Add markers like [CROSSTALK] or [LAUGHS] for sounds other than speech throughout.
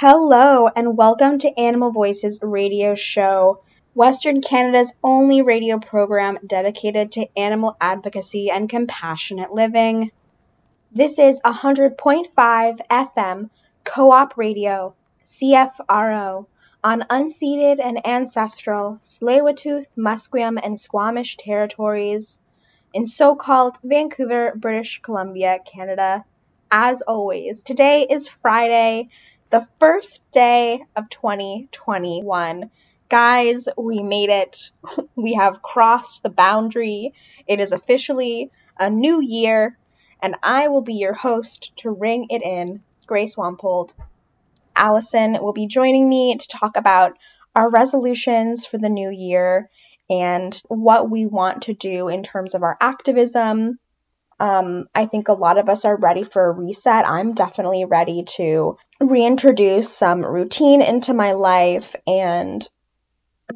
Hello, and welcome to Animal Voices radio show, Western Canada's only radio program dedicated to animal advocacy and compassionate living. This is 100.5 FM Co op Radio, CFRO, on unceded and ancestral Tsleil-Waututh, Musqueam, and Squamish territories in so called Vancouver, British Columbia, Canada. As always, today is Friday, the first day of 2021. Guys, we made it. [LAUGHS] We have crossed the boundary. It is officially a new year, and I will be your host to ring it in, Grace Wampold. Allison will be joining me to talk about our resolutions for the new year and what we want to do in terms of our activism, um, I think a lot of us are ready for a reset. I'm definitely ready to reintroduce some routine into my life and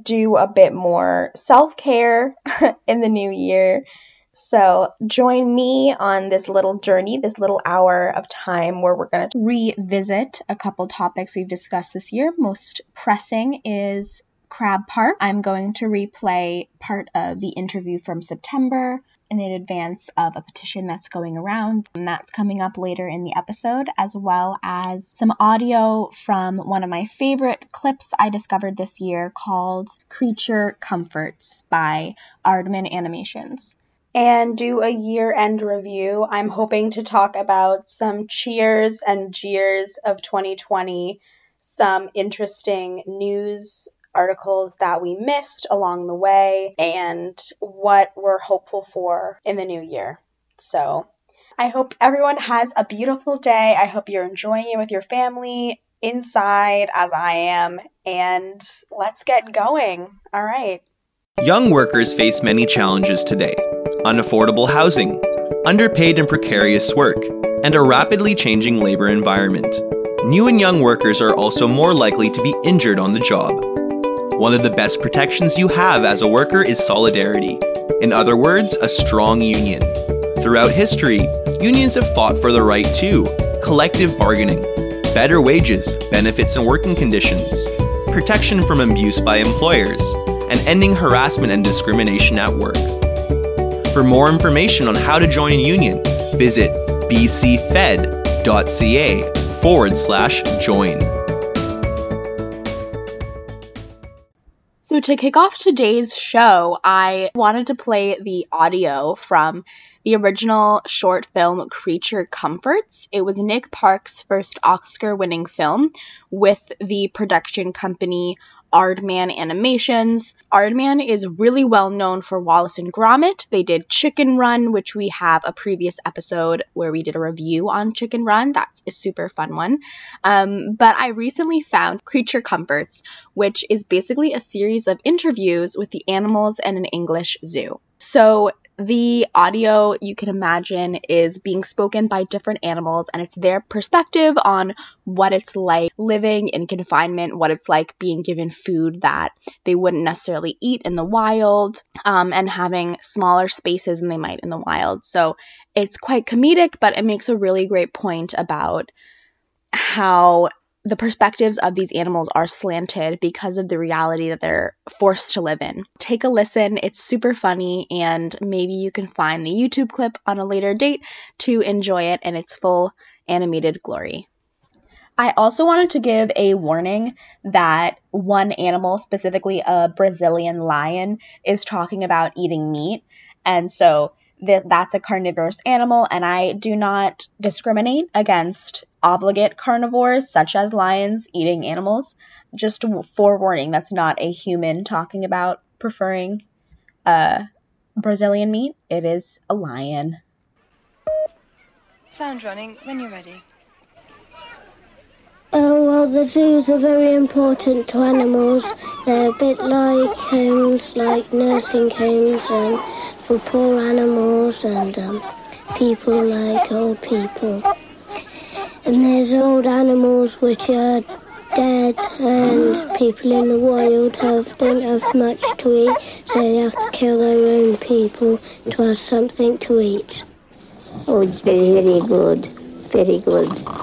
do a bit more self care [LAUGHS] in the new year. So, join me on this little journey, this little hour of time where we're going to revisit a couple topics we've discussed this year. Most pressing is Crab Park. I'm going to replay part of the interview from September in advance of a petition that's going around. And that's coming up later in the episode, as well as some audio from one of my favorite clips I discovered this year called Creature Comforts by Aardman Animations. And do a year end review. I'm hoping to talk about some cheers and jeers of 2020, some interesting news articles that we missed along the way, and what we're hopeful for in the new year. So, I hope everyone has a beautiful day. I hope you're enjoying it with your family inside as I am, and let's get going. All right. Young workers face many challenges today unaffordable housing, underpaid and precarious work, and a rapidly changing labor environment. New and young workers are also more likely to be injured on the job. One of the best protections you have as a worker is solidarity. In other words, a strong union. Throughout history, unions have fought for the right to collective bargaining, better wages, benefits and working conditions, protection from abuse by employers, and ending harassment and discrimination at work. For more information on how to join a union, visit bcfed.ca forward slash join. To kick off today's show, I wanted to play the audio from the original short film Creature Comforts. It was Nick Park's first Oscar winning film with the production company Aardman Animations. Aardman is really well known for Wallace and Gromit. They did Chicken Run, which we have a previous episode where we did a review on Chicken Run. That's a super fun one. Um, but I recently found Creature Comforts, which is basically a series of interviews with the animals in an English zoo. So the audio you can imagine is being spoken by different animals and it's their perspective on what it's like living in confinement, what it's like being given food that they wouldn't necessarily eat in the wild, um, and having smaller spaces than they might in the wild. So it's quite comedic, but it makes a really great point about how the perspectives of these animals are slanted because of the reality that they're forced to live in. Take a listen, it's super funny, and maybe you can find the YouTube clip on a later date to enjoy it in its full animated glory. I also wanted to give a warning that one animal, specifically a Brazilian lion, is talking about eating meat. And so that that's a carnivorous animal, and I do not discriminate against obligate carnivores such as lions eating animals. Just forewarning, that's not a human talking about preferring uh, Brazilian meat. It is a lion. Sound running when you're ready. Oh, well, the zoos are very important to animals. They're a bit like homes, like nursing homes um, for poor animals and um, people like old people. And there's old animals which are dead and people in the wild have don't have much to eat, so they have to kill their own people to have something to eat. Oh, it's very, very good. Very good.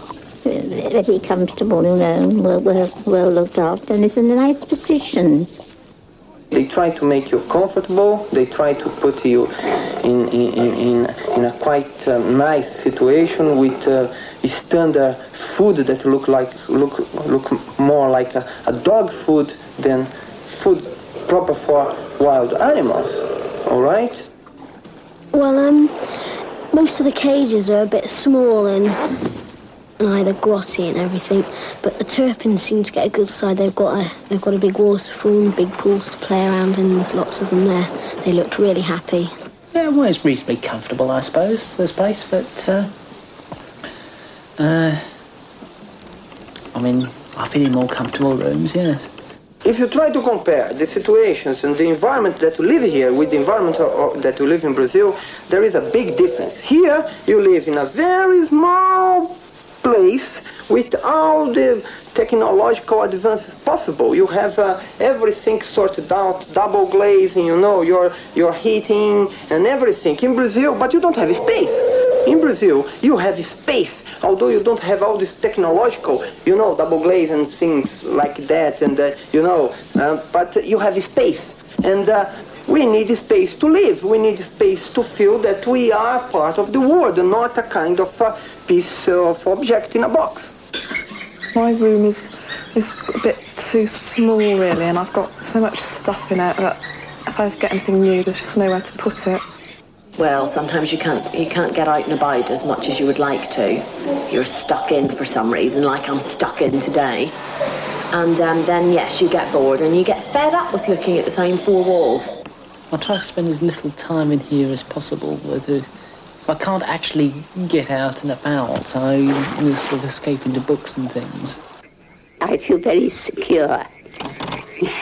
Very comfortable, you know. Well, well, well looked after, and it's in a nice position. They try to make you comfortable. They try to put you in in, in, in a quite um, nice situation with uh, standard food that look like look look more like a, a dog food than food proper for wild animals. All right. Well, um, most of the cages are a bit small and, and either grotty and everything, but the Turpins seem to get a good side. They've got a they've got a big waterfall and big pools to play around in. There's lots of them there. They looked really happy. Yeah, well, it's reasonably comfortable, I suppose, this place, but uh, uh, I mean, I've been in more comfortable rooms, yes. If you try to compare the situations and the environment that you live here with the environment that you live in Brazil, there is a big difference. Here, you live in a very small place with all the technological advances possible. You have uh, everything sorted out, double glazing, you know, your, your heating and everything in Brazil, but you don't have space. In Brazil, you have space although you don't have all this technological, you know, double glaze and things like that, and uh, you know, uh, but you have space, and uh, we need space to live. We need space to feel that we are part of the world, and not a kind of a piece of object in a box. My room is is a bit too small, really, and I've got so much stuff in it that if I get anything new, there's just nowhere to put it. Well, sometimes you can't you can't get out and about as much as you would like to. You're stuck in for some reason, like I'm stuck in today. And um, then yes, you get bored and you get fed up with looking at the same four walls. I try to spend as little time in here as possible. If I can't actually get out and about, I sort of escape into books and things. I feel very secure. [LAUGHS]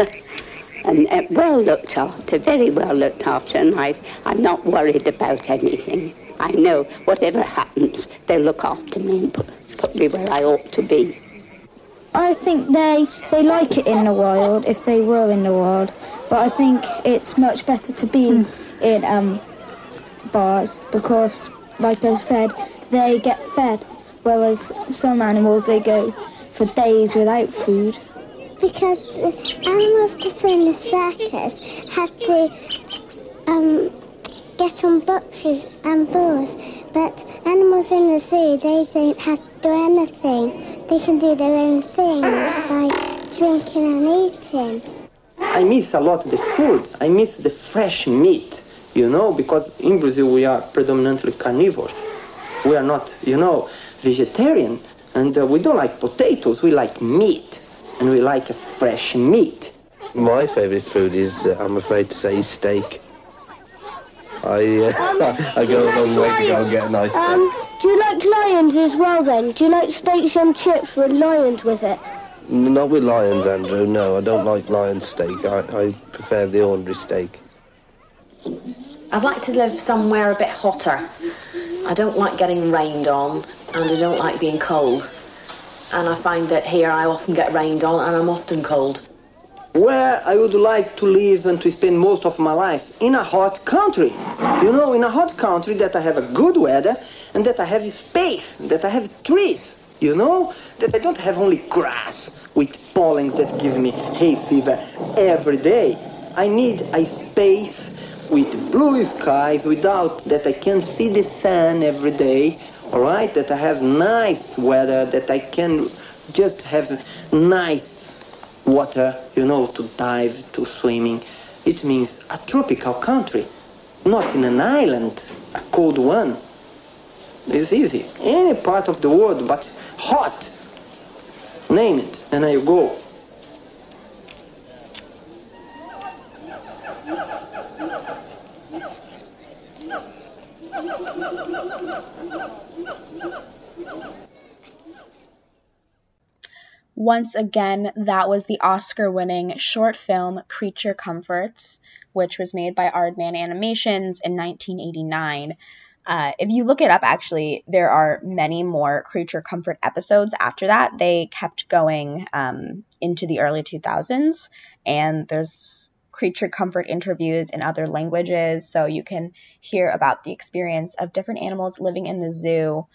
and uh, well looked after, very well looked after, and I, I'm not worried about anything. I know whatever happens, they'll look after me and put, put me where I ought to be. I think they they like it in the wild if they were in the wild, but I think it's much better to be in um, bars because, like I've said, they get fed, whereas some animals they go for days without food. Because the animals that are in the circus have to um, get on boxes and balls, but animals in the zoo, they don't have to do anything. They can do their own things, by drinking and eating. I miss a lot the food. I miss the fresh meat, you know, because in Brazil we are predominantly carnivores. We are not, you know, vegetarian. And uh, we don't like potatoes, we like meat and we like fresh meat. My favourite food is, uh, I'm afraid to say, steak. I uh, [LAUGHS] I go a long way to go and get a nice steak. Um, do you like lions as well then? Do you like steaks and chips with lions with it? Not with lions, Andrew. No, I don't like lion steak. I, I prefer the ordinary steak. I'd like to live somewhere a bit hotter. I don't like getting rained on, and I don't like being cold and I find that here I often get rained on and I'm often cold. Where I would like to live and to spend most of my life in a hot country. You know, in a hot country that I have a good weather and that I have space, that I have trees, you know, that I don't have only grass with pollens that give me hay fever every day. I need a space with blue skies without that I can see the sun every day all right that i have nice weather that i can just have nice water you know to dive to swimming. It means a tropical country not in an island a cold one. It's easy. Any part of the world but hot. Name it and I go Once again, that was the Oscar winning short film Creature Comforts, which was made by Aardman Animations in 1989. Uh, if you look it up, actually, there are many more Creature Comfort episodes after that. They kept going um, into the early 2000s, and there's creature comfort interviews in other languages, so you can hear about the experience of different animals living in the zoo.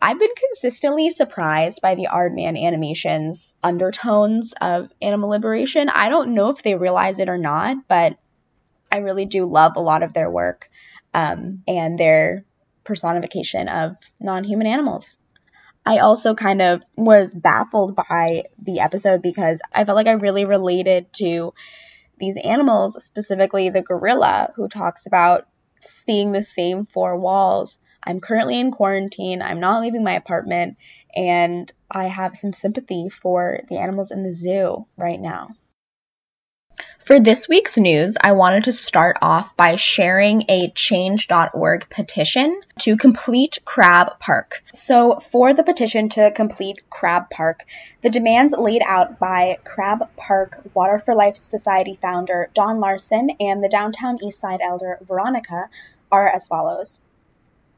I've been consistently surprised by the Aardman animations undertones of animal liberation. I don't know if they realize it or not, but I really do love a lot of their work um, and their personification of non human animals. I also kind of was baffled by the episode because I felt like I really related to these animals, specifically the gorilla, who talks about seeing the same four walls. I'm currently in quarantine, I'm not leaving my apartment, and I have some sympathy for the animals in the zoo right now. For this week's news, I wanted to start off by sharing a change.org petition to complete Crab Park. So, for the petition to complete Crab Park, the demands laid out by Crab Park Water for Life Society founder Don Larson and the downtown Eastside elder Veronica are as follows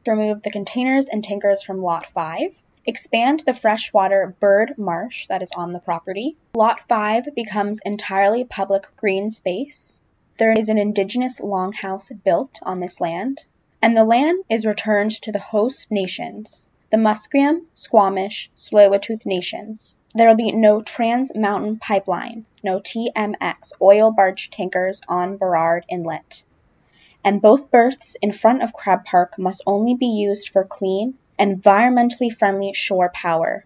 remove the containers and tankers from Lot 5, expand the freshwater bird marsh that is on the property. Lot 5 becomes entirely public green space. There is an indigenous longhouse built on this land, and the land is returned to the host nations, the Musqueam, Squamish, Tsleil-Waututh nations. There will be no Trans Mountain Pipeline, no TMX oil barge tankers on Burrard Inlet. And both berths in front of Crab Park must only be used for clean, environmentally friendly shore power.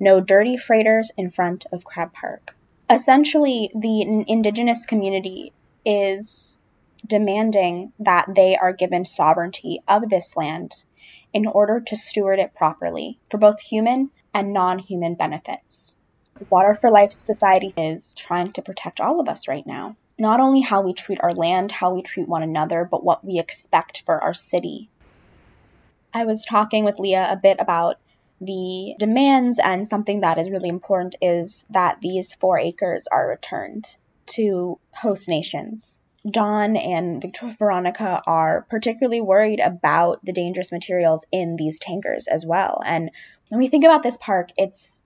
No dirty freighters in front of Crab Park. Essentially, the indigenous community is demanding that they are given sovereignty of this land in order to steward it properly for both human and non human benefits. Water for Life Society is trying to protect all of us right now. Not only how we treat our land, how we treat one another, but what we expect for our city. I was talking with Leah a bit about the demands, and something that is really important is that these four acres are returned to host nations. Don and Veronica are particularly worried about the dangerous materials in these tankers as well. And when we think about this park, it's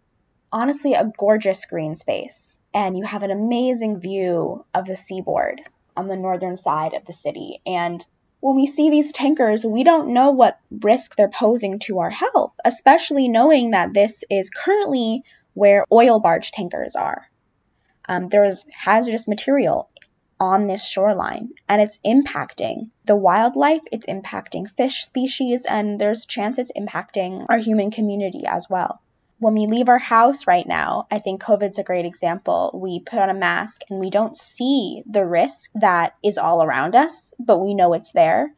honestly a gorgeous green space. And you have an amazing view of the seaboard on the northern side of the city. And when we see these tankers, we don't know what risk they're posing to our health, especially knowing that this is currently where oil barge tankers are. Um, there is hazardous material on this shoreline and it's impacting the wildlife, it's impacting fish species, and there's chance it's impacting our human community as well when we leave our house right now, I think COVID's a great example. We put on a mask and we don't see the risk that is all around us, but we know it's there.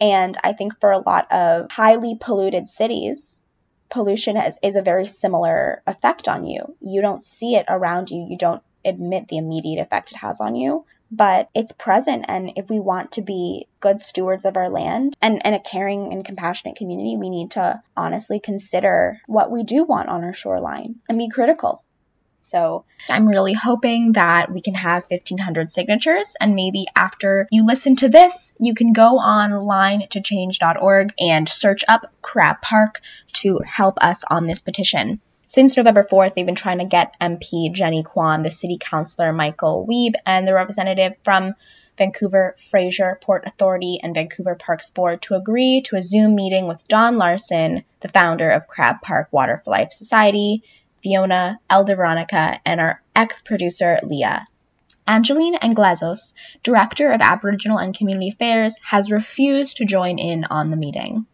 And I think for a lot of highly polluted cities, pollution has, is a very similar effect on you. You don't see it around you, you don't admit the immediate effect it has on you, but it's present. And if we want to be good stewards of our land and, and a caring and compassionate community, we need to honestly consider what we do want on our shoreline and be critical. So I'm really hoping that we can have 1500 signatures and maybe after you listen to this, you can go online to change.org and search up Crab Park to help us on this petition. Since November 4th, they've been trying to get MP Jenny Kwan, the city councillor Michael Wiebe, and the representative from Vancouver Fraser Port Authority and Vancouver Parks Board to agree to a Zoom meeting with Don Larson, the founder of Crab Park Water for Life Society, Fiona, Elder Veronica, and our ex producer Leah. Angeline Anglezos, Director of Aboriginal and Community Affairs, has refused to join in on the meeting.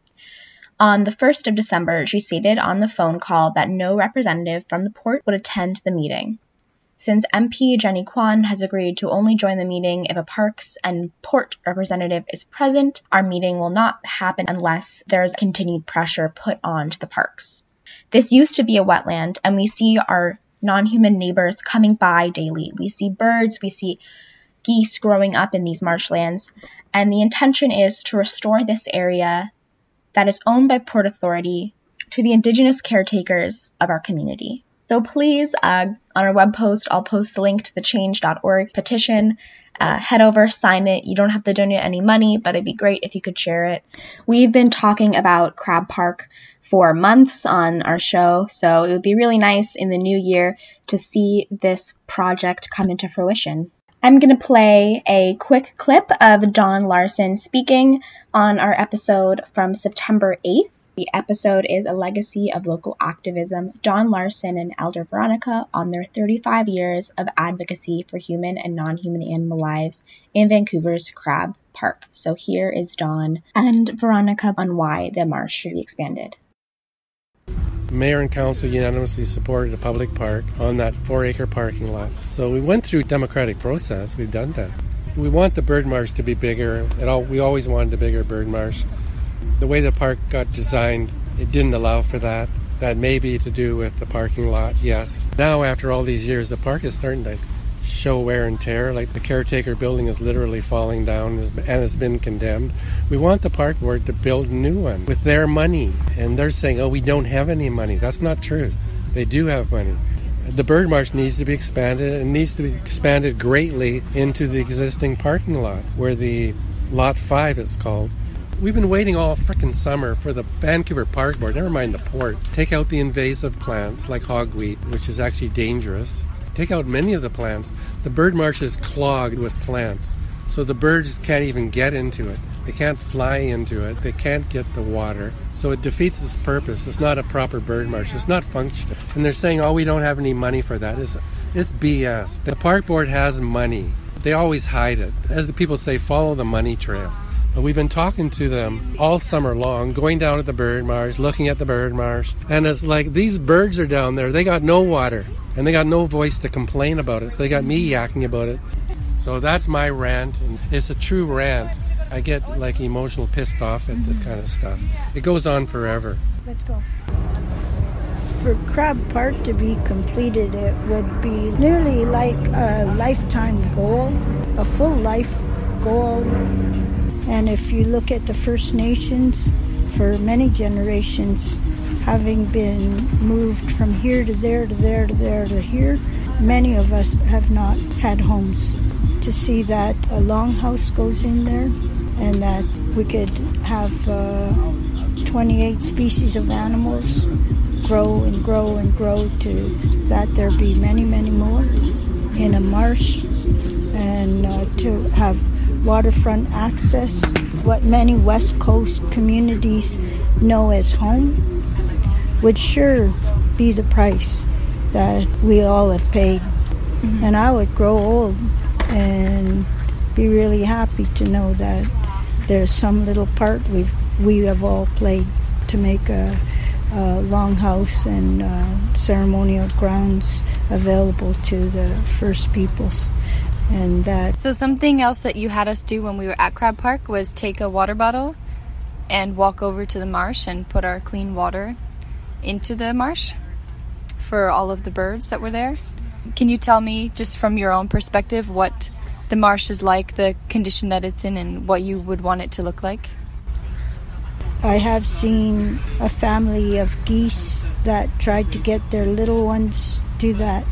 On the 1st of December, she stated on the phone call that no representative from the port would attend the meeting. Since MP Jenny Kwan has agreed to only join the meeting if a parks and port representative is present, our meeting will not happen unless there is continued pressure put on to the parks. This used to be a wetland, and we see our non human neighbors coming by daily. We see birds, we see geese growing up in these marshlands, and the intention is to restore this area that is owned by Port Authority to the Indigenous caretakers of our community. So please, uh, on our web post, I'll post the link to the change.org petition. Uh, head over, sign it. You don't have to donate any money, but it'd be great if you could share it. We've been talking about Crab Park for months on our show, so it would be really nice in the new year to see this project come into fruition. I'm going to play a quick clip of Don Larson speaking on our episode from September 8th. The episode is a legacy of local activism. Don Larson and Elder Veronica on their 35 years of advocacy for human and non human animal lives in Vancouver's Crab Park. So here is Don and Veronica on why the marsh should be expanded. Mayor and council unanimously supported a public park on that four acre parking lot. So we went through democratic process. We've done that. We want the bird marsh to be bigger. All, we always wanted a bigger bird marsh. The way the park got designed, it didn't allow for that. That may be to do with the parking lot, yes. Now, after all these years, the park is starting to show wear and tear. Like the caretaker building is literally falling down and has been condemned. We want the park board to build a new one with their money. And they're saying, oh, we don't have any money. That's not true. They do have money. The bird marsh needs to be expanded and needs to be expanded greatly into the existing parking lot where the lot five is called. We've been waiting all frickin' summer for the Vancouver Park Board, never mind the port, take out the invasive plants like hogweed, which is actually dangerous, Take out many of the plants. The bird marsh is clogged with plants. So the birds can't even get into it. They can't fly into it. They can't get the water. So it defeats its purpose. It's not a proper bird marsh. It's not functional. And they're saying, oh, we don't have any money for that. It's, it's BS. The park board has money. They always hide it. As the people say, follow the money trail. But we've been talking to them all summer long, going down at the bird marsh, looking at the bird marsh. And it's like these birds are down there. They got no water and they got no voice to complain about it. So they got me yakking about it. So that's my rant, and it's a true rant. I get like emotional pissed off at this kind of stuff. It goes on forever. Let's go. For Crab Park to be completed, it would be nearly like a lifetime goal, a full life goal. And if you look at the First Nations, for many generations, having been moved from here to there to there to there to here, many of us have not had homes. To see that a longhouse goes in there and that we could have uh, 28 species of animals grow and grow and grow to that there be many, many more in a marsh and uh, to have waterfront access, what many West Coast communities know as home would sure be the price that we all have paid. Mm-hmm. And I would grow old and be really happy to know that there's some little part we've we have all played to make a, a longhouse and uh, ceremonial grounds available to the First Peoples. And that. So something else that you had us do when we were at Crab Park was take a water bottle and walk over to the marsh and put our clean water into the marsh for all of the birds that were there. Can you tell me, just from your own perspective, what the marsh is like, the condition that it's in, and what you would want it to look like? I have seen a family of geese that tried to get their little ones to that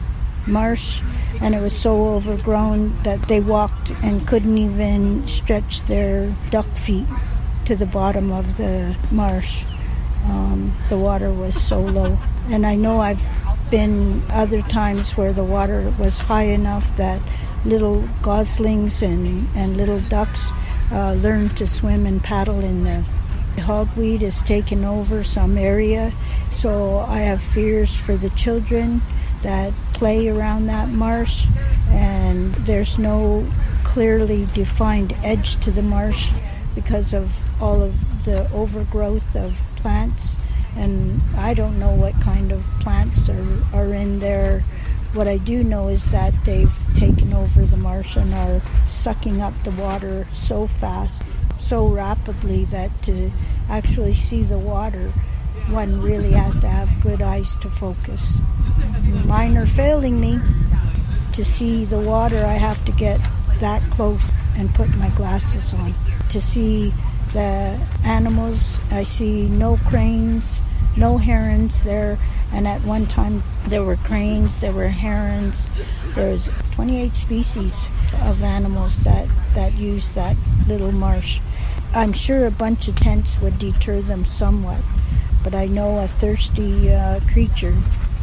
marsh, and it was so overgrown that they walked and couldn't even stretch their duck feet to the bottom of the marsh. Um, the water was so low. And I know I've been other times where the water was high enough that little goslings and, and little ducks uh, learned to swim and paddle in there. Hogweed has taken over some area, so I have fears for the children that play around that marsh, and there's no clearly defined edge to the marsh because of all of the overgrowth of plants, and I don't know what kind of plants are, are in there. What I do know is that they've taken over the marsh and are sucking up the water so fast, so rapidly, that to actually see the water, one really has to have good eyes to focus. Mine are failing me. To see the water, I have to get that close and put my glasses on. To see the animals. I see no cranes, no herons there. And at one time, there were cranes, there were herons. There's 28 species of animals that, that use that little marsh. I'm sure a bunch of tents would deter them somewhat, but I know a thirsty uh, creature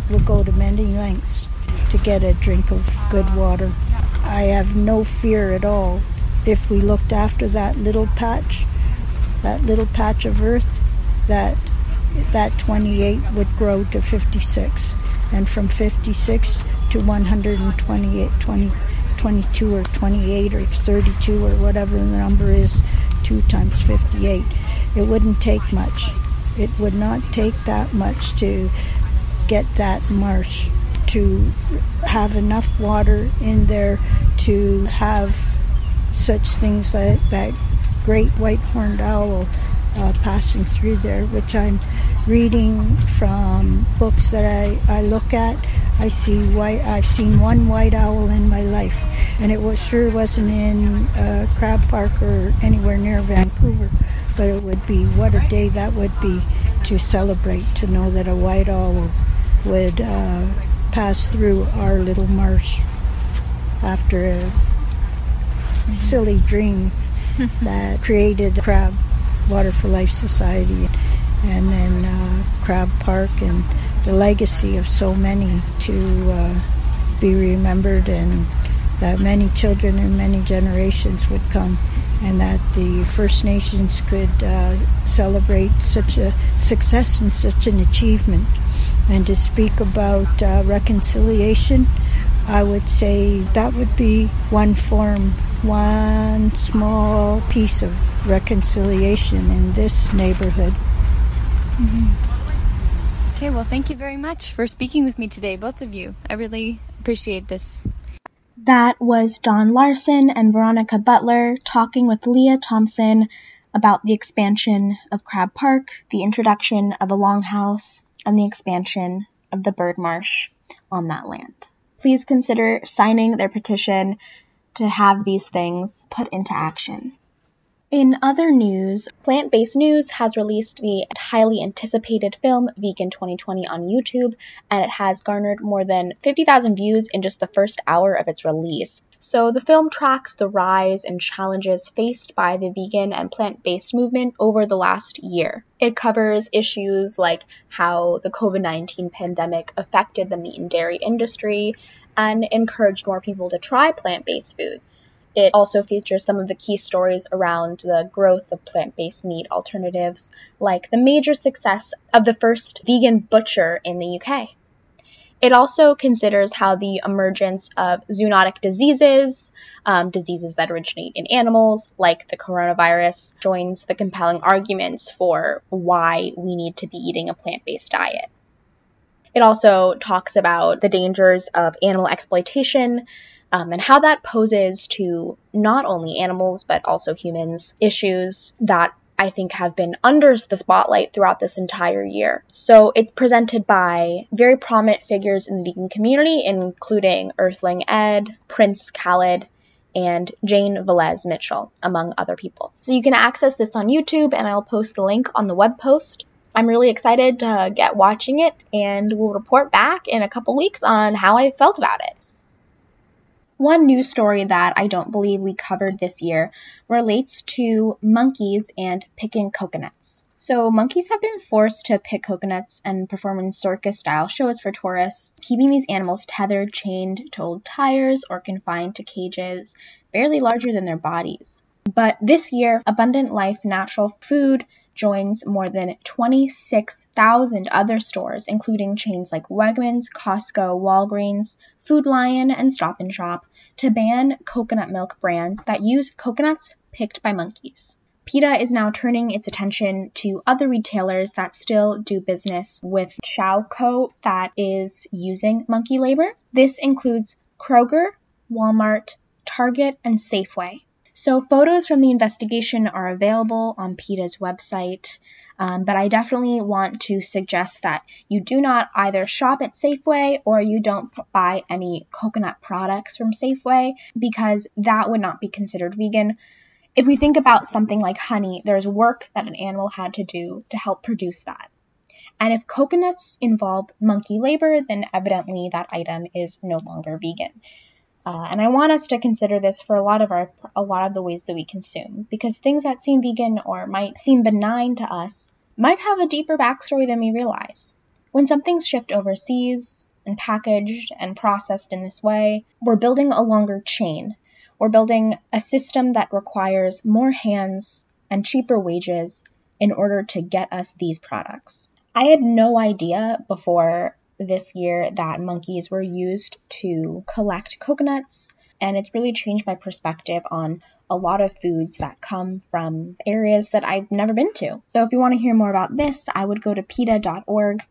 will go to many lengths to get a drink of good water. I have no fear at all. If we looked after that little patch, that little patch of earth, that that 28 would grow to 56, and from 56 to 128, 20, 22 or 28 or 32 or whatever the number is, 2 times 58. It wouldn't take much. It would not take that much to get that marsh to have enough water in there to have such things like that great white horned owl uh, passing through there, which I'm reading from books that I, I look at. I see white. I've seen one white owl in my life, and it was sure wasn't in uh, Crab Park or anywhere near Vancouver. But it would be what a day that would be to celebrate to know that a white owl would uh, pass through our little marsh after a silly dream [LAUGHS] that created Crab Water for Life Society and then uh, Crab Park and the legacy of so many to uh, be remembered and that many children and many generations would come and that the First Nations could uh, celebrate such a success and such an achievement. And to speak about uh, reconciliation, I would say that would be one form, one small piece of reconciliation in this neighborhood. Mm-hmm. Okay, well, thank you very much for speaking with me today, both of you. I really appreciate this. That was Don Larson and Veronica Butler talking with Leah Thompson about the expansion of Crab Park, the introduction of a longhouse, and the expansion of the bird marsh on that land. Please consider signing their petition to have these things put into action. In other news, Plant Based News has released the highly anticipated film Vegan 2020 on YouTube, and it has garnered more than 50,000 views in just the first hour of its release. So, the film tracks the rise and challenges faced by the vegan and plant based movement over the last year. It covers issues like how the COVID 19 pandemic affected the meat and dairy industry and encouraged more people to try plant based foods. It also features some of the key stories around the growth of plant based meat alternatives, like the major success of the first vegan butcher in the UK. It also considers how the emergence of zoonotic diseases, um, diseases that originate in animals, like the coronavirus, joins the compelling arguments for why we need to be eating a plant based diet. It also talks about the dangers of animal exploitation, um, and how that poses to not only animals but also humans issues that I think have been under the spotlight throughout this entire year. So it's presented by very prominent figures in the vegan community, including Earthling Ed, Prince Khaled, and Jane Velez Mitchell, among other people. So you can access this on YouTube, and I'll post the link on the web post. I'm really excited to get watching it, and we'll report back in a couple weeks on how I felt about it. One news story that I don't believe we covered this year relates to monkeys and picking coconuts. So, monkeys have been forced to pick coconuts and perform in circus style shows for tourists, keeping these animals tethered, chained to old tires, or confined to cages barely larger than their bodies. But this year, Abundant Life Natural Food joins more than 26,000 other stores, including chains like Wegmans, Costco, Walgreens, Food Lion, and Stop and Shop, to ban coconut milk brands that use coconuts picked by monkeys. PETA is now turning its attention to other retailers that still do business with Chaokoh that is using monkey labor. This includes Kroger, Walmart, Target, and Safeway. So, photos from the investigation are available on PETA's website, um, but I definitely want to suggest that you do not either shop at Safeway or you don't buy any coconut products from Safeway because that would not be considered vegan. If we think about something like honey, there's work that an animal had to do to help produce that. And if coconuts involve monkey labor, then evidently that item is no longer vegan. Uh, and I want us to consider this for a lot of our a lot of the ways that we consume, because things that seem vegan or might seem benign to us might have a deeper backstory than we realize. When something's shipped overseas and packaged and processed in this way, we're building a longer chain. We're building a system that requires more hands and cheaper wages in order to get us these products. I had no idea before this year that monkeys were used to collect coconuts, and it's really changed my perspective on a lot of foods that come from areas that I've never been to. So if you want to hear more about this, I would go to PETA.org.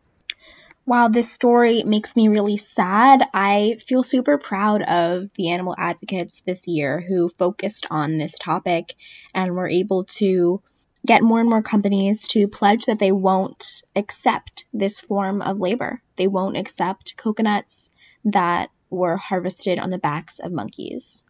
While this story makes me really sad, I feel super proud of the animal advocates this year who focused on this topic and were able to get more and more companies to pledge that they won't accept this form of labor. They won't accept coconuts that were harvested on the backs of monkeys.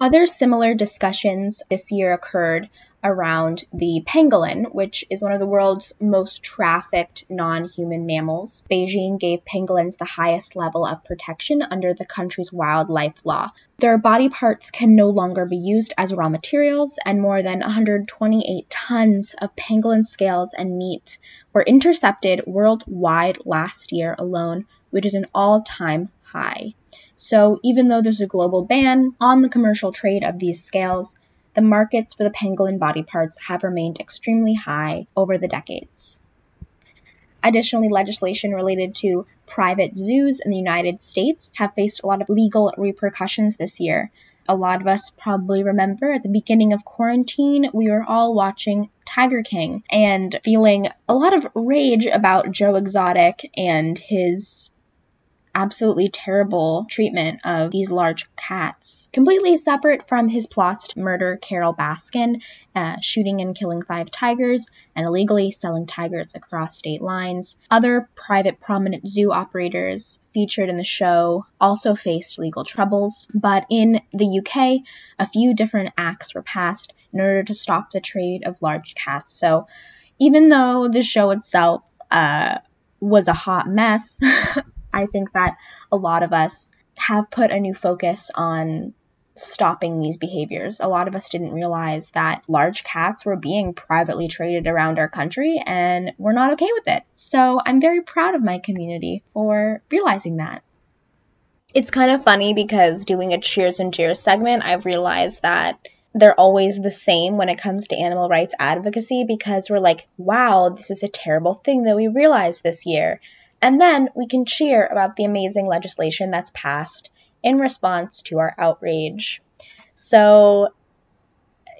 Other similar discussions this year occurred around the pangolin, which is one of the world's most trafficked non human mammals. Beijing gave pangolins the highest level of protection under the country's wildlife law. Their body parts can no longer be used as raw materials, and more than 128 tons of pangolin scales and meat were intercepted worldwide last year alone, which is an all time high. So, even though there's a global ban on the commercial trade of these scales, the markets for the pangolin body parts have remained extremely high over the decades. Additionally, legislation related to private zoos in the United States have faced a lot of legal repercussions this year. A lot of us probably remember at the beginning of quarantine, we were all watching Tiger King and feeling a lot of rage about Joe Exotic and his absolutely terrible treatment of these large cats. Completely separate from his plots to murder Carole Baskin, uh, shooting and killing five tigers, and illegally selling tigers across state lines. Other private prominent zoo operators featured in the show also faced legal troubles, but in the UK, a few different acts were passed in order to stop the trade of large cats. So even though the show itself uh, was a hot mess, [LAUGHS] I think that a lot of us have put a new focus on stopping these behaviors. A lot of us didn't realize that large cats were being privately traded around our country and we're not okay with it. So I'm very proud of my community for realizing that. It's kind of funny because doing a cheers and jeers segment, I've realized that they're always the same when it comes to animal rights advocacy because we're like, wow, this is a terrible thing that we realized this year. And then we can cheer about the amazing legislation that's passed in response to our outrage. So,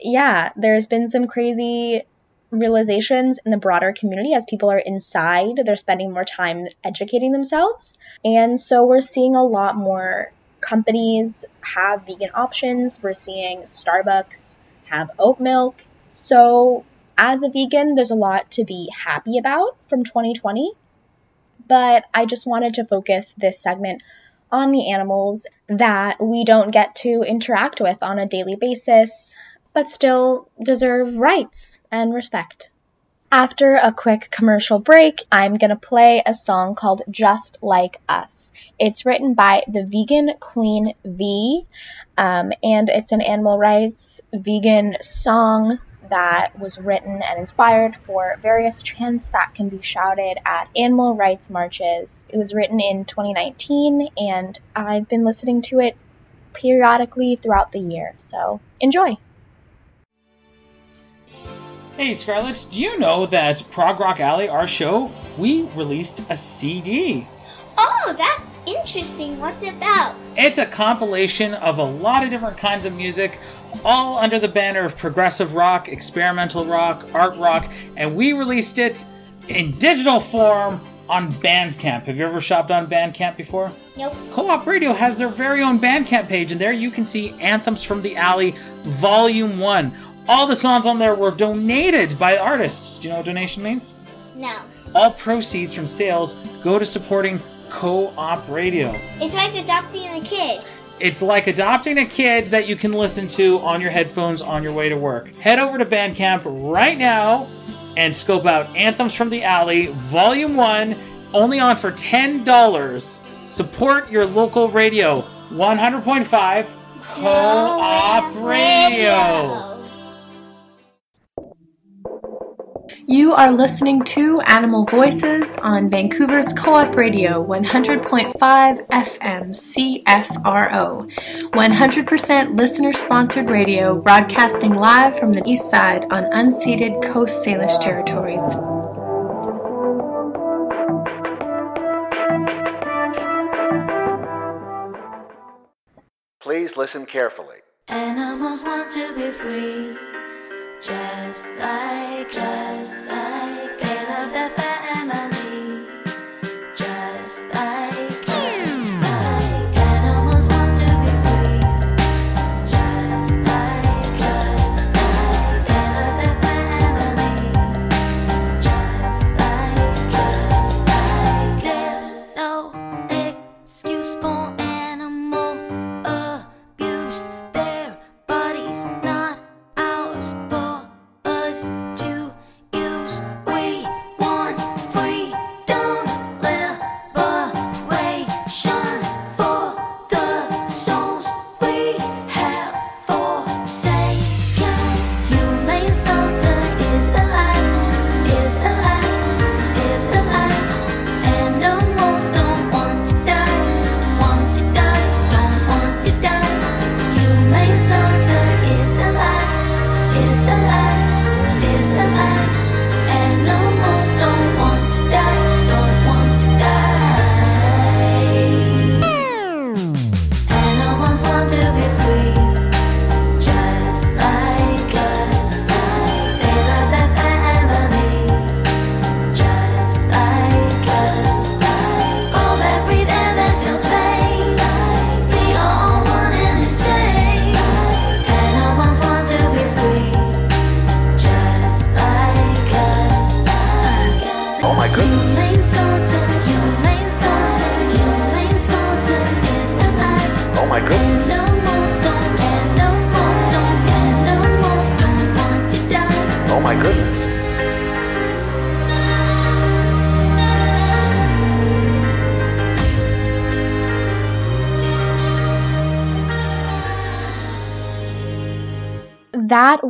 yeah, there's been some crazy realizations in the broader community as people are inside, they're spending more time educating themselves. And so we're seeing a lot more companies have vegan options. We're seeing Starbucks have oat milk. So, as a vegan, there's a lot to be happy about from 2020 but I just wanted to focus this segment on the animals that we don't get to interact with on a daily basis, but still deserve rights and respect. After a quick commercial break, I'm to play a song called Just Like Us. It's written by the vegan Queen V, um, and it's an animal rights vegan song that was written and inspired for various chants that can be shouted at animal rights marches. It was written in 2019, and I've been listening to it periodically throughout the year. So enjoy! Hey Scarlett, do you know that Prog Rock Alley, our show, we released a CD? Oh, that's interesting. What's it about? It's a compilation of a lot of different kinds of music, all under the banner of progressive rock, experimental rock, art rock, and we released it in digital form on Bandcamp. Have you ever shopped on Bandcamp before? Nope. Co-op Radio has their very own Bandcamp page, and there you can see Anthems from the Alley Volume 1. All the songs on there were donated by artists. Do you know what donation means? No. All proceeds from sales go to supporting Co-op Radio. It's like adopting a kid. It's like adopting a kid that you can listen to on your headphones on your way to work. Head over to Bandcamp right now and scope out Anthems from the Alley, Volume 1, only on for $10. Support your local radio. 100.5 Co-op Radio. You are listening to Animal Voices on Vancouver's Co op Radio 100.5 FM CFRO. 100% listener sponsored radio broadcasting live from the east side on unceded Coast Salish territories. Please listen carefully. Animals want to be free, just like, just like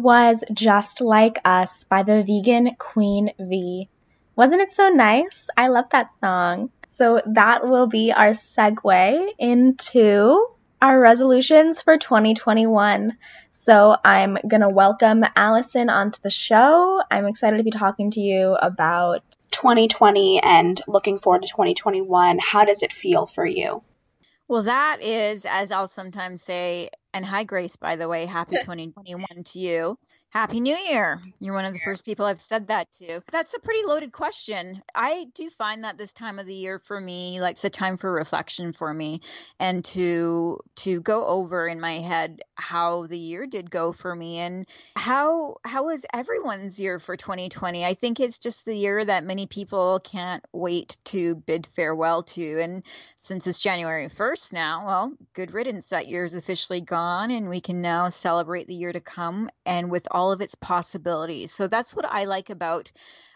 was Just Like Us by the vegan Queen V. Wasn't it so nice? I love that song. So that will be our segue into our resolutions for 2021. So I'm going to welcome Allison onto the show. I'm excited to be talking to you about 2020 and looking forward to 2021. How does it feel for you? Well, that is, as I'll sometimes say, and hi, Grace, by the way, happy [LAUGHS] 2021 to you. Happy New Year. You're one of the first people I've said that to. That's a pretty loaded question. I do find that this time of the year for me, like it's a time for reflection for me and to to go over in my head how the year did go for me and how how was everyone's year for 2020. I think it's just the year that many people can't wait to bid farewell to. And since it's January 1st now, well, good riddance. That year is officially gone and we can now celebrate the year to come and with all of its possibilities. So that's what I like about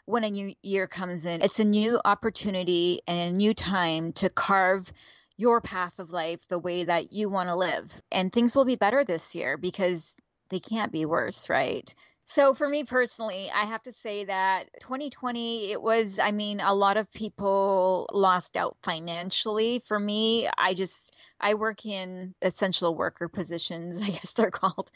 when a new year comes in. It's a new opportunity and a new time to carve your path of life the way that you want to live. And things will be better this year because they can't be worse, right? So for me personally, I have to say that 2020 it was I mean a lot of people lost out financially. For me, I just I work in essential worker positions, [LAUGHS] I guess they're called.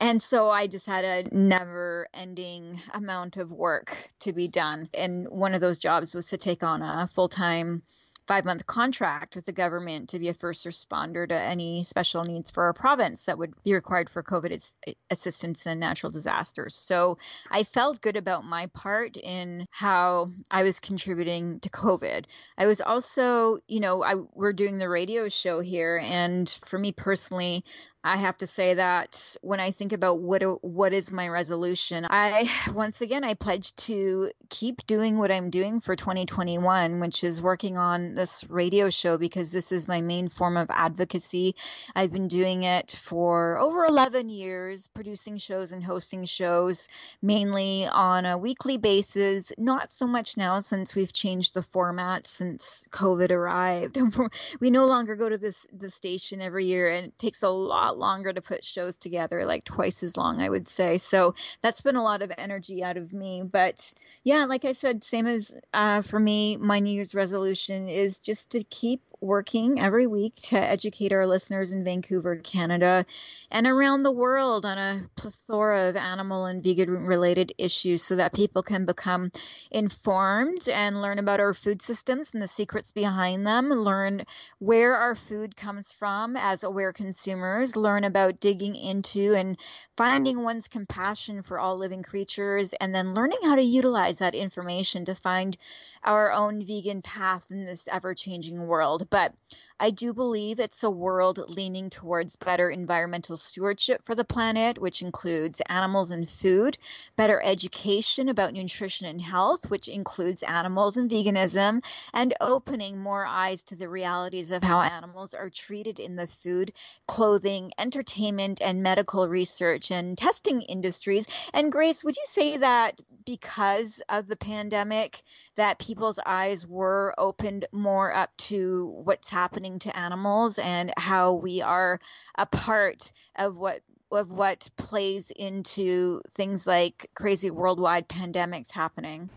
And so I just had a never ending amount of work to be done. And one of those jobs was to take on a full-time five month contract with the government to be a first responder to any special needs for our province that would be required for COVID as- assistance and natural disasters. So I felt good about my part in how I was contributing to COVID. I was also, you know, I we're doing the radio show here, and for me personally, I have to say that when I think about what uh, what is my resolution, I [SIGHS] once again I pledge to keep doing what I'm doing for 2021, which is working on this radio show because this is my main form of advocacy. I've been doing it for over 11 years, producing shows and hosting shows mainly on a weekly basis, not so much now since we've changed the format since COVID arrived. [LAUGHS] we no longer go to this the station every year and it takes a lot longer to put shows together, like twice as long, I would say. So that's been a lot of energy out of me. But yeah, like I said, same as uh, for me, my New Year's resolution is just to keep working every week to educate our listeners in Vancouver, Canada, and around the world on a plethora of animal and vegan related issues so that people can become informed and learn about our food systems and the secrets behind them, learn where our food comes from as aware consumers, learn about digging into and finding one's compassion for all living creatures, and then learning how to utilize that information to find our own vegan path in this ever changing world. But I do believe it's a world leaning towards better environmental stewardship for the planet, which includes animals and food, better education about nutrition and health, which includes animals and veganism, and opening more eyes to the realities of how animals are treated in the food, clothing, entertainment, and medical research and testing industries. And Grace, would you say that because of the pandemic, that people's eyes were opened more up to what's happening to animals and how we are a part of what of what plays into things like crazy worldwide pandemics happening.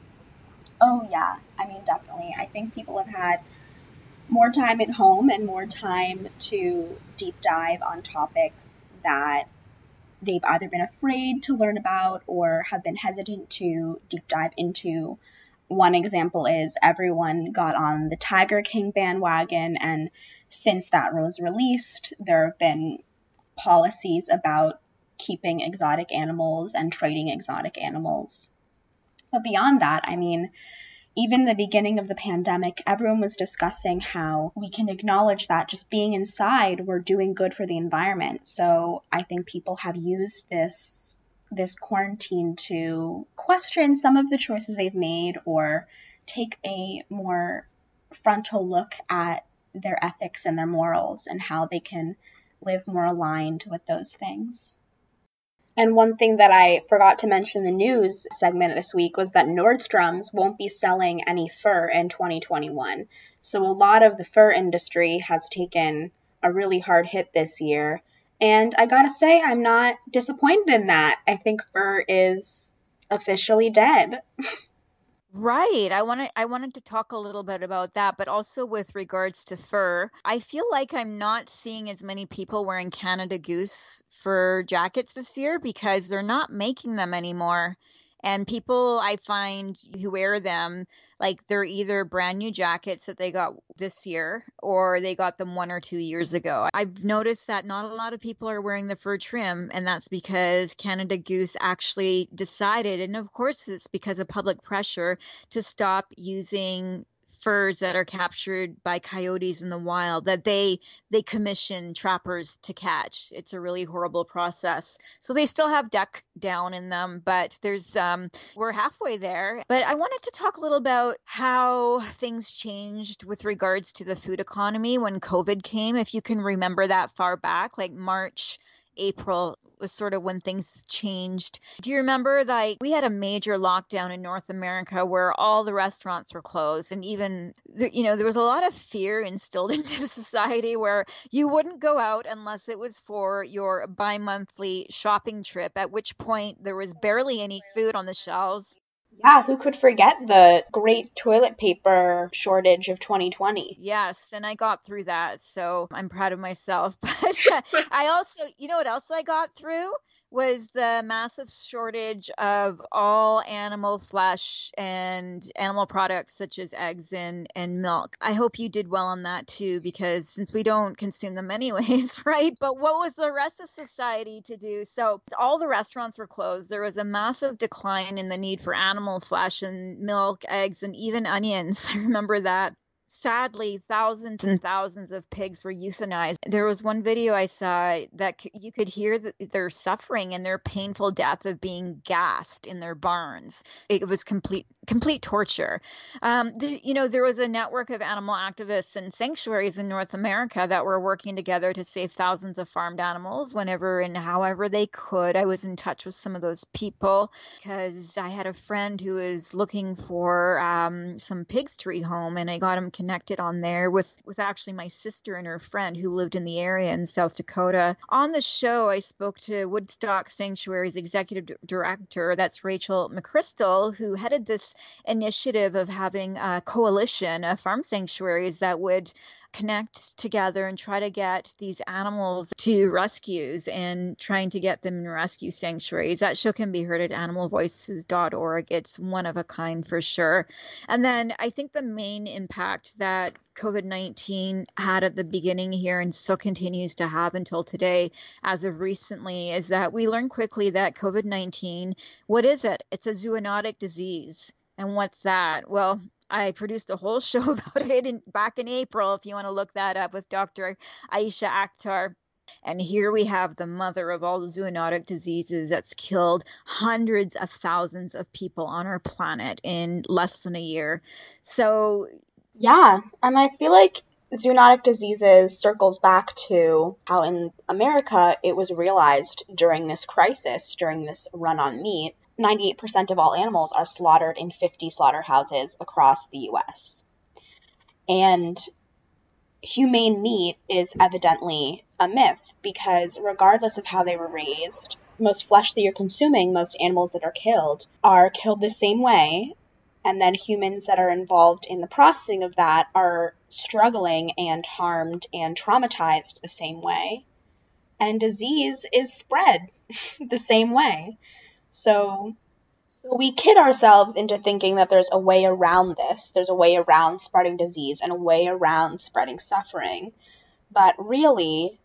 Oh yeah, I mean definitely. I think people have had more time at home and more time to deep dive on topics that they've either been afraid to learn about or have been hesitant to deep dive into. One example is everyone got on the Tiger King bandwagon, and since that was released, there have been policies about keeping exotic animals and trading exotic animals. But beyond that, I mean, even the beginning of the pandemic, everyone was discussing how we can acknowledge that just being inside, we're doing good for the environment. So I think people have used this this quarantine to question some of the choices they've made or take a more frontal look at their ethics and their morals and how they can live more aligned with those things. And one thing that I forgot to mention in the news segment this week was that Nordstrom's won't be selling any fur in 2021. So a lot of the fur industry has taken a really hard hit this year. And I gotta say, I'm not disappointed in that. I think fur is officially dead. Right. I wanted I wanted to talk a little bit about that, but also with regards to fur. I feel like I'm not seeing as many people wearing Canada Goose fur jackets this year because they're not making them anymore. And people I find who wear them, like they're either brand new jackets that they got this year or they got them one or two years ago. I've noticed that not a lot of people are wearing the fur trim, and that's because Canada Goose actually decided, and of course it's because of public pressure, to stop using furs that are captured by coyotes in the wild that they they commission trappers to catch. It's a really horrible process. So they still have duck down in them but there's um we're halfway there. But i wanted to talk a little about how things changed with regards to the food economy when covid came if you can remember that far back like march April was sort of when things changed. Do you remember like we had a major lockdown in North America where all the restaurants were closed and even you know there was a lot of fear instilled [LAUGHS] into society where you wouldn't go out unless it was for your bi-monthly shopping trip at which point there was barely any food on the shelves yeah, who could forget the great toilet paper shortage of 2020? Yes, and I got through that, so I'm proud of myself. [LAUGHS] But [LAUGHS] I also, you know what else I got through? Was the massive shortage of all animal flesh and animal products such as eggs and, and milk. I hope you did well on that too, because since we don't consume them [LAUGHS] anyways, right? But what was the rest of society to do? So all the restaurants were closed. There was a massive decline in the need for animal flesh and milk, eggs, and even onions. [LAUGHS] I remember that sadly thousands and thousands of pigs were euthanized. There was one video I saw that you could hear th- their suffering and their painful death of being gassed in their barns. It was complete complete torture. Um, the, you know, there was a network of animal activists and sanctuaries in North America that were working together to save thousands of farmed animals whenever and however they could. I was in touch with some of those people because I had a friend who was looking for um, some pigs to rehome, and I got him connected on there with with actually my sister and her friend who lived in the area in South Dakota. On the show, I spoke to Woodstock Sanctuary's executive director, that's Rachel McCrystal, who headed this initiative of having a coalition of farm sanctuaries that would connect together and try to get these animals to rescues and trying to get them in rescue sanctuaries. That show can be heard at animalvoices.org. It's one of a kind for sure. And then I think the main impact that COVID 19 had at the beginning here and still continues to have until today, as of recently, is that we learned quickly that COVID 19, what is it? It's a zoonotic disease. And what's that? Well, I produced a whole [LAUGHS] show about it in, back in April, if you want to look that up with Dr. Aysha Akhtar. And here we have the mother of all zoonotic diseases that's killed hundreds of thousands of people on our planet in less than a year. So, Yeah, and I feel like zoonotic diseases circles back to how in America it was realized during this crisis, during this run on meat, 98% of all animals are slaughtered in 50 slaughterhouses across the US. And humane meat is evidently a myth because regardless of how they were raised, most flesh that you're consuming, most animals that are killed, are killed the same way and then humans that are involved in the processing of that are struggling and harmed and traumatized the same way. And disease is spread [LAUGHS] the same way. So we kid ourselves into thinking that there's a way around this. There's a way around spreading disease and a way around spreading suffering. But really,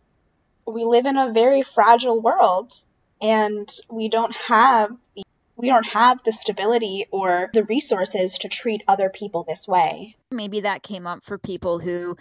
we live in a very fragile world and we don't have we don't have the stability or the resources to treat other people this way. maybe that came up for people who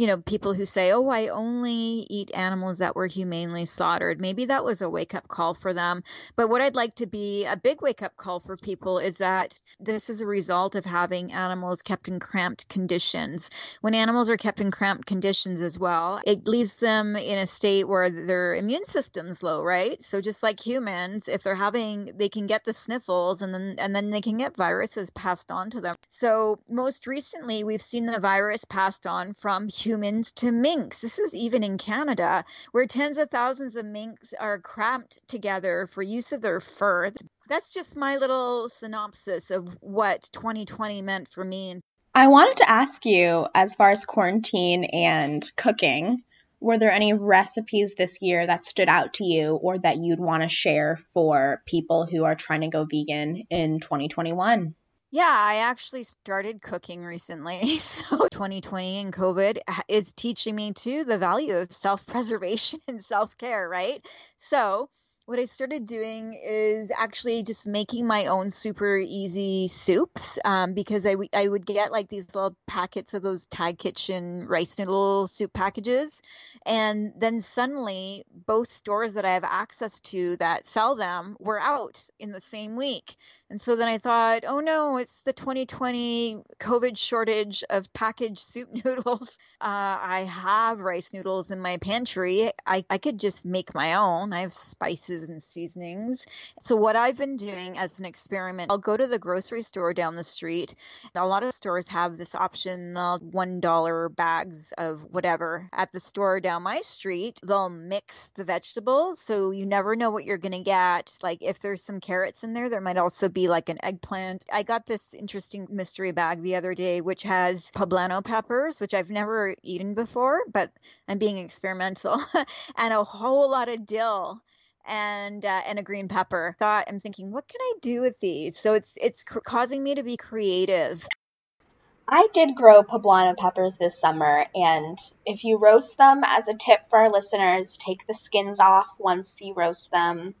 you know people who say oh i only eat animals that were humanely slaughtered. Maybe that was a wake up call for them. But what i'd like to be a big wake up call for people is that this is a result of having animals kept in cramped conditions. When animals are kept in cramped conditions as well it leaves them in a state where their immune system's low right? So just like humans if they're having they can get the sniffles and then and then they can get viruses passed on to them. So most recently we've seen the virus passed on from humans to minks. This is even in canada where tens of thousands of minks are cramped together for use of their fur. That's just my little synopsis of what 2020 meant for me. I wanted to ask you, as far as quarantine and cooking, were there any recipes this year that stood out to you or that you'd want to share for people who are trying to go vegan in 2021? Yeah, I actually started cooking recently. [LAUGHS] So 2020 and COVID is teaching me too the value of self-preservation [LAUGHS] and self-care, right? So what I started doing is actually just making my own super easy soups um, because I, w- I would get like these little packets of those Thai Kitchen rice noodle soup packages. And then suddenly, both stores that I have access to that sell them were out in the same week. And so then I thought, oh no, it's the 2020 COVID shortage of packaged soup [LAUGHS] noodles. Uh, I have rice noodles in my pantry. I, I could just make my own. I have spices and seasonings. So, what I've been doing as an experiment, I'll go to the grocery store down the street. A lot of stores have this option, the $1 bags of whatever. At the store down my street, they'll mix the vegetables. So, you never know what you're going to get. Like, if there's some carrots in there, there might also be like an eggplant. I got this interesting mystery bag the other day, which has poblano peppers, which I've never eaten before, but I'm being experimental, [LAUGHS] and a whole lot of dill and uh, and a green pepper. Thought I'm thinking, what can I do with these? So it's it's cr- causing me to be creative. I did grow poblano peppers this summer, and if you roast them, as a tip for our listeners, take the skins off once you roast them.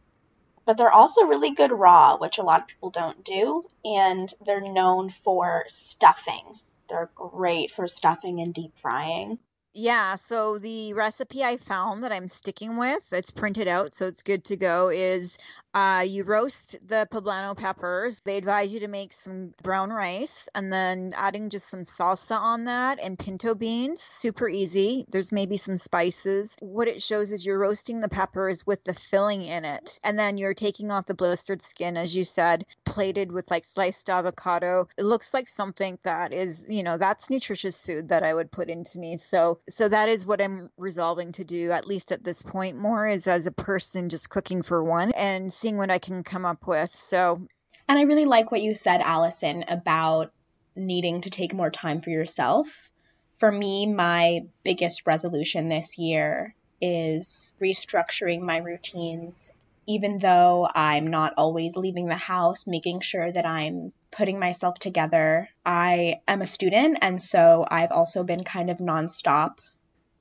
But they're also really good raw, which a lot of people don't do, and they're known for stuffing. They're great for stuffing and deep frying. Yeah, so the recipe I found that I'm sticking with, it's printed out, so it's good to go, is uh, you roast the poblano peppers. They advise you to make some brown rice and then adding just some salsa on that and pinto beans. Super easy. There's maybe some spices. What it shows is you're roasting the peppers with the filling in it. And then you're taking off the blistered skin, as you said, plated with like sliced avocado. It looks like something that is, you know, that's nutritious food that I would put into me. So so that is what I'm resolving to do, at least at this point, more is as a person just cooking for one and seeing what I can come up with. So And I really like what you said, Allison, about needing to take more time for yourself. For me, my biggest resolution this year is restructuring my routines. Even though I'm not always leaving the house, making sure that I'm putting myself together. I am a student, and so I've also been kind of nonstop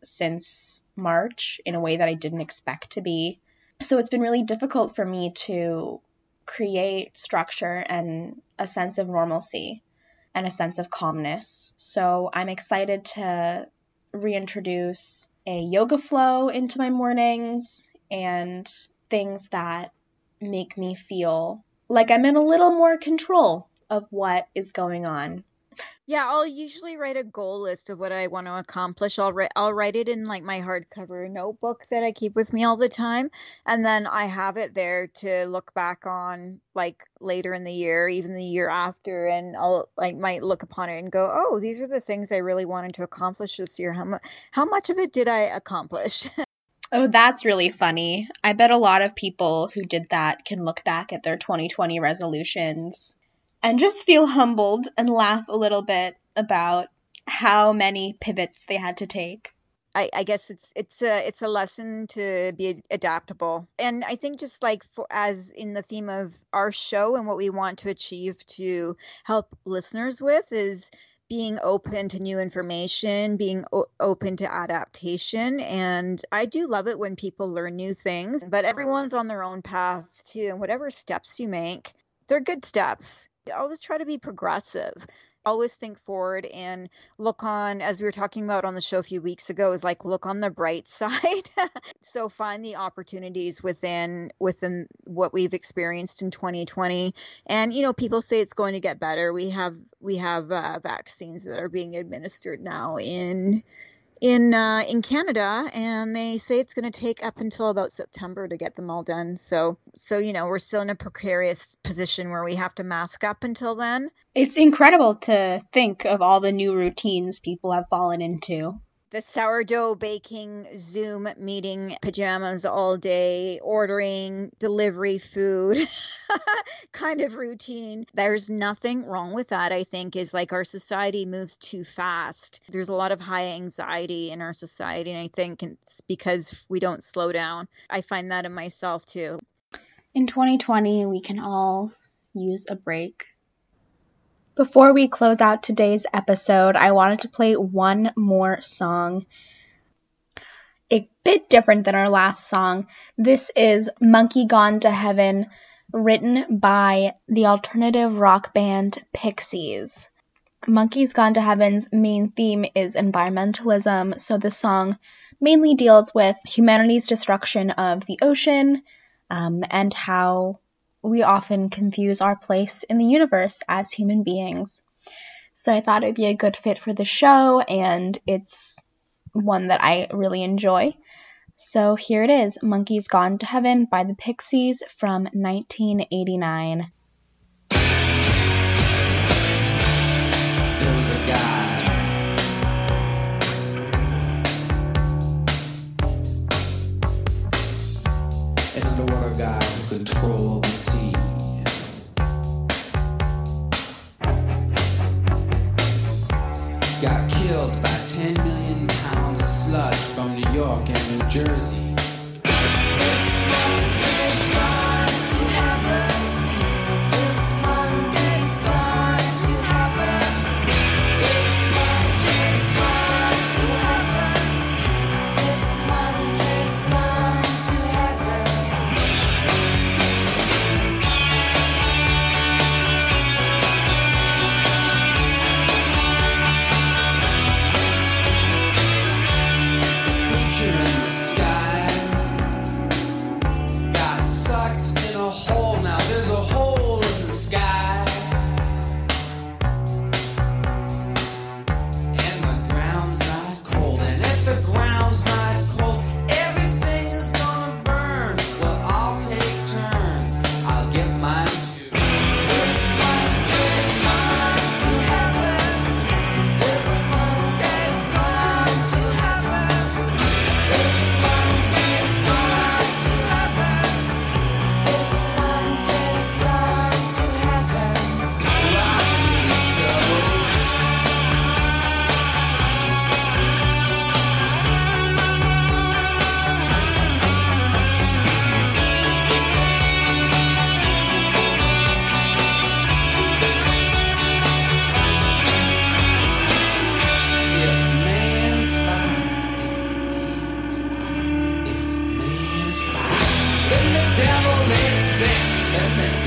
since March in a way that I didn't expect to be. So it's been really difficult for me to create structure and a sense of normalcy and a sense of calmness. So I'm excited to reintroduce a yoga flow into my mornings and things that make me feel like I'm in a little more control of what is going on. Yeah, I'll usually write a goal list of what I want to accomplish. I'll write I'll write it in like my hardcover notebook that I keep with me all the time, and then I have it there to look back on like later in the year, even the year after, and I'll like might look upon it and go, "Oh, these are the things I really wanted to accomplish this year. How much how much of it did I accomplish?" [LAUGHS] Oh, that's really funny. I bet a lot of people who did that can look back at their 2020 resolutions and just feel humbled and laugh a little bit about how many pivots they had to take. I, I guess it's it's a it's a lesson to be adaptable. And i think just like for as in the theme of our show and what we want to achieve to help listeners with is being open to new information being o- open to adaptation. And i do love it when people learn new things but everyone's on their own path too and whatever steps you make they're good steps always try to be progressive always think forward and look on as we were talking about on the show a few weeks ago is like look on the bright [LAUGHS] side. So find the opportunities within within what we've experienced in 2020 and you know people say it's going to get better. We have we have uh, vaccines that are being administered now in in uh, in Canada, and they say it's going to take up until about September to get them all done. So, so you know, we're still in a precarious position where we have to mask up until then. It's incredible to think of all the new routines people have fallen into. The sourdough baking Zoom meeting pajamas all day, ordering delivery food [LAUGHS] kind of routine. There's nothing wrong with that, I think, is like our society moves too fast. There's a lot of high anxiety in our society, and I think it's because we don't slow down. I find that in myself too. In 2020, we can all use a break. Before we close out today's episode, I wanted to play one more song. A bit different than our last song. This is Monkey Gone to Heaven, written by the alternative rock band Pixies. Monkeys Gone to Heaven's main theme is environmentalism, so the song mainly deals with humanity's destruction of the ocean um, and how we often confuse our place in the universe as human beings. So I thought it'd be a good fit for the show, and it's one that I really enjoy. So here it is Monkeys Gone to Heaven by the Pixies from 1989. There was a guy. An underwater guy who controlled the sea. Got killed by 10 million pounds of sludge from New York and New Jersey.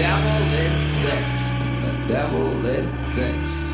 devil is sex. The devil is sex.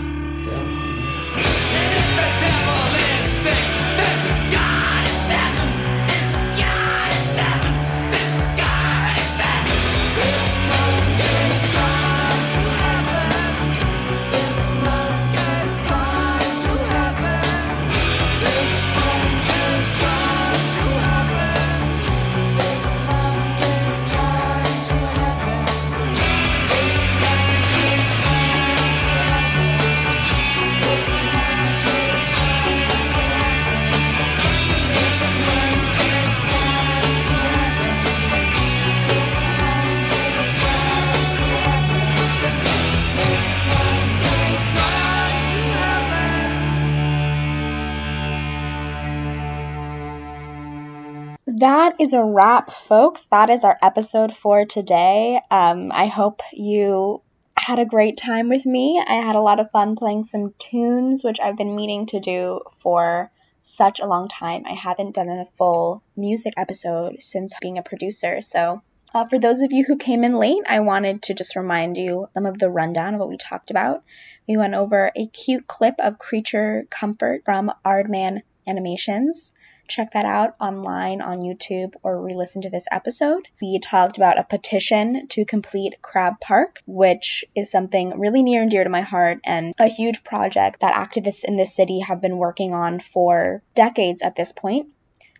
Is a wrap, folks. That is our episode for today. Um, I hope you had a great time with me. I had a lot of fun playing some tunes, which I've been meaning to do for such a long time. I haven't done a full music episode since being a producer. So, uh, for those of you who came in late, I wanted to just remind you some of the rundown of what we talked about. We went over a cute clip of Creature Comfort from Aardman Animations. Check that out online on YouTube or re listen to this episode. We talked about a petition to complete Crab Park, which is something really near and dear to my heart and a huge project that activists in this city have been working on for decades at this point.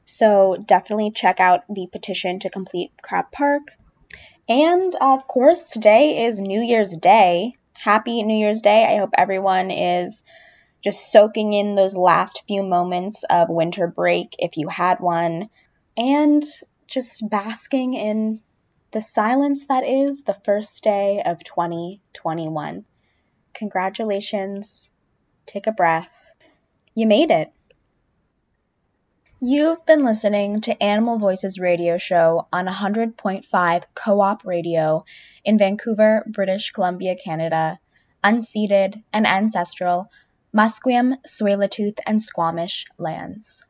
So definitely check out the petition to complete Crab Park. And of course, today is New Year's Day. Happy New Year's Day. I hope everyone is just soaking in those last few moments of winter break if you had one, and just basking in the silence that is the first day of 2021. Congratulations. Take a breath. You made it. You've been listening to Animal Voices radio show on 100.5 Co op radio in Vancouver, British Columbia, Canada, unceded and ancestral Musqueam, Tsleil-Waututh, and Squamish lands.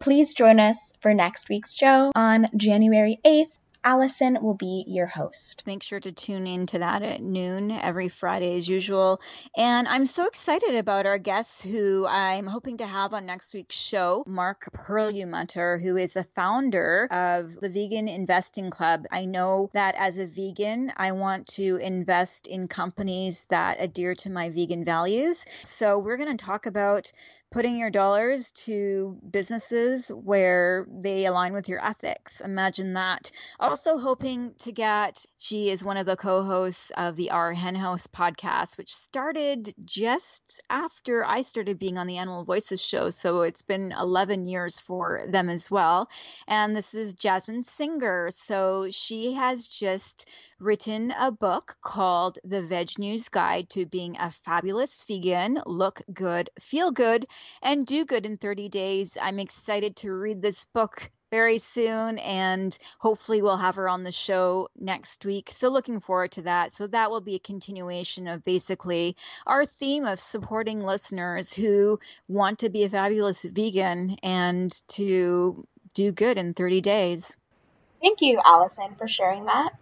Please join us for next week's show on January 8th. Allison will be your host. Make sure to tune in to that at noon every Friday as usual. And I'm so excited about our guests who I'm hoping to have on next week's show. Mark Perlmutter, who is the founder of the Vegan Investing Club. I know that as a vegan, I want to invest in companies that adhere to my vegan values. So we're going to talk about putting your dollars to businesses where they align with your ethics. Imagine that. Also, hoping to get, she is one of the co hosts of the Our Hen House podcast, which started just after I started being on the Animal Voices show. So it's been 11 years for them as well. And this is Jasmin Singer. So she has just written a book called The Veg News Guide to Being a Fabulous Vegan, Look Good, Feel Good, and Do Good in 30 Days. I'm excited to read this book very soon and hopefully we'll have her on the show next week. So looking forward to that. So that will be a continuation of basically our theme of supporting listeners who want to be a fabulous vegan and to do good in 30 days. Thank you, Allison, for sharing that.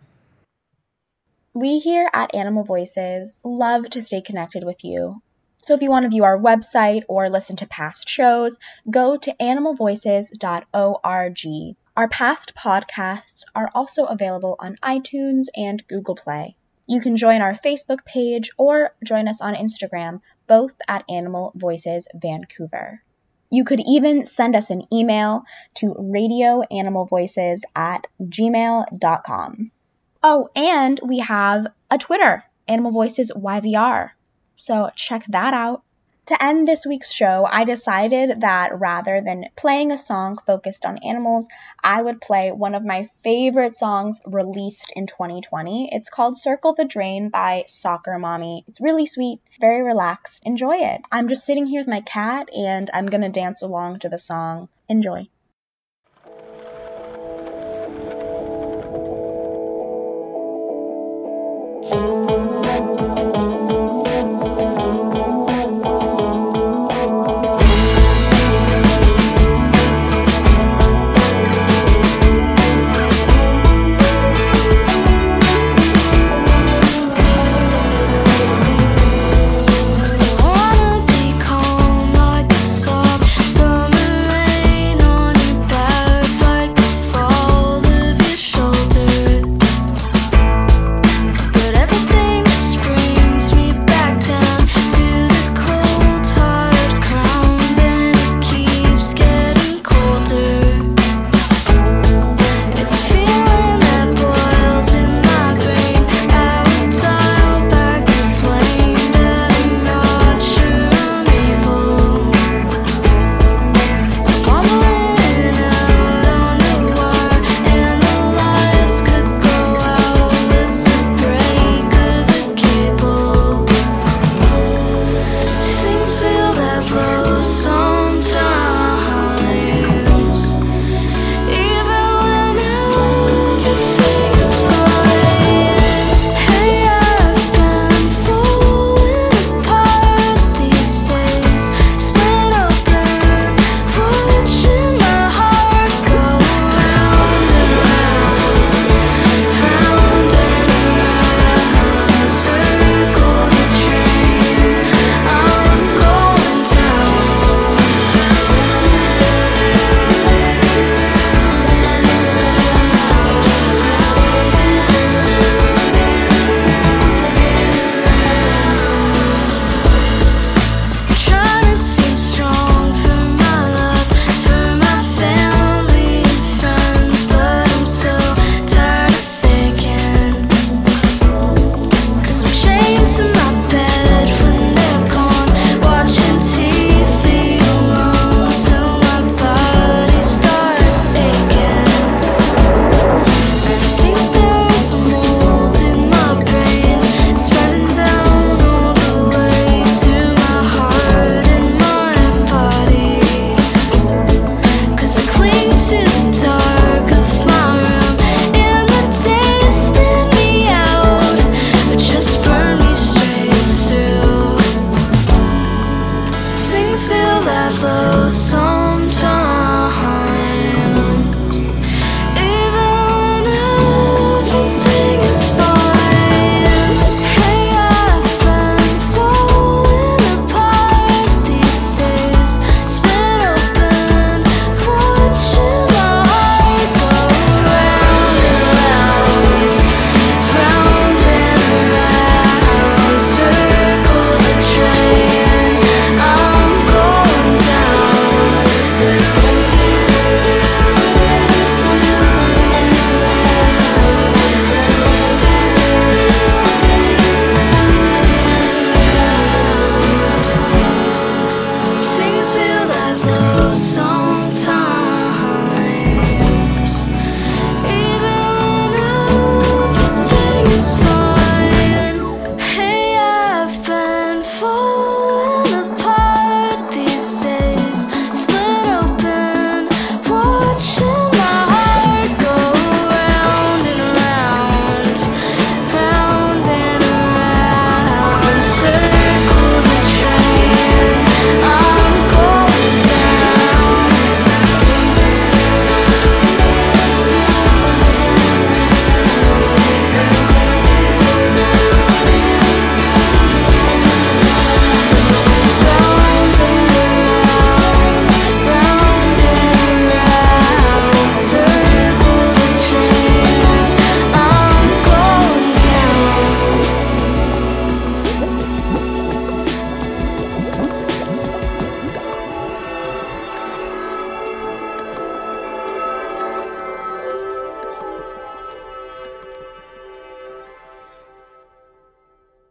We here at Animal Voices love to stay connected with you. So if you want to view our website or listen to past shows, go to animalvoices.org. Our past podcasts are also available on iTunes and Google Play. You can join our Facebook page or join us on Instagram, both at Animal Voices Vancouver. You could even send us an email to radioanimalvoices at gmail.com. Oh, and we have a Twitter, Animal Voices YVR. So check that out. To end this week's show, I decided that rather than playing a song focused on animals, I would play one of my favorite songs released in 2020. It's called Circle the Drain by Soccer Mommy. It's really sweet, very relaxed. Enjoy it. I'm just sitting here with my cat and I'm gonna dance along to the song. Enjoy.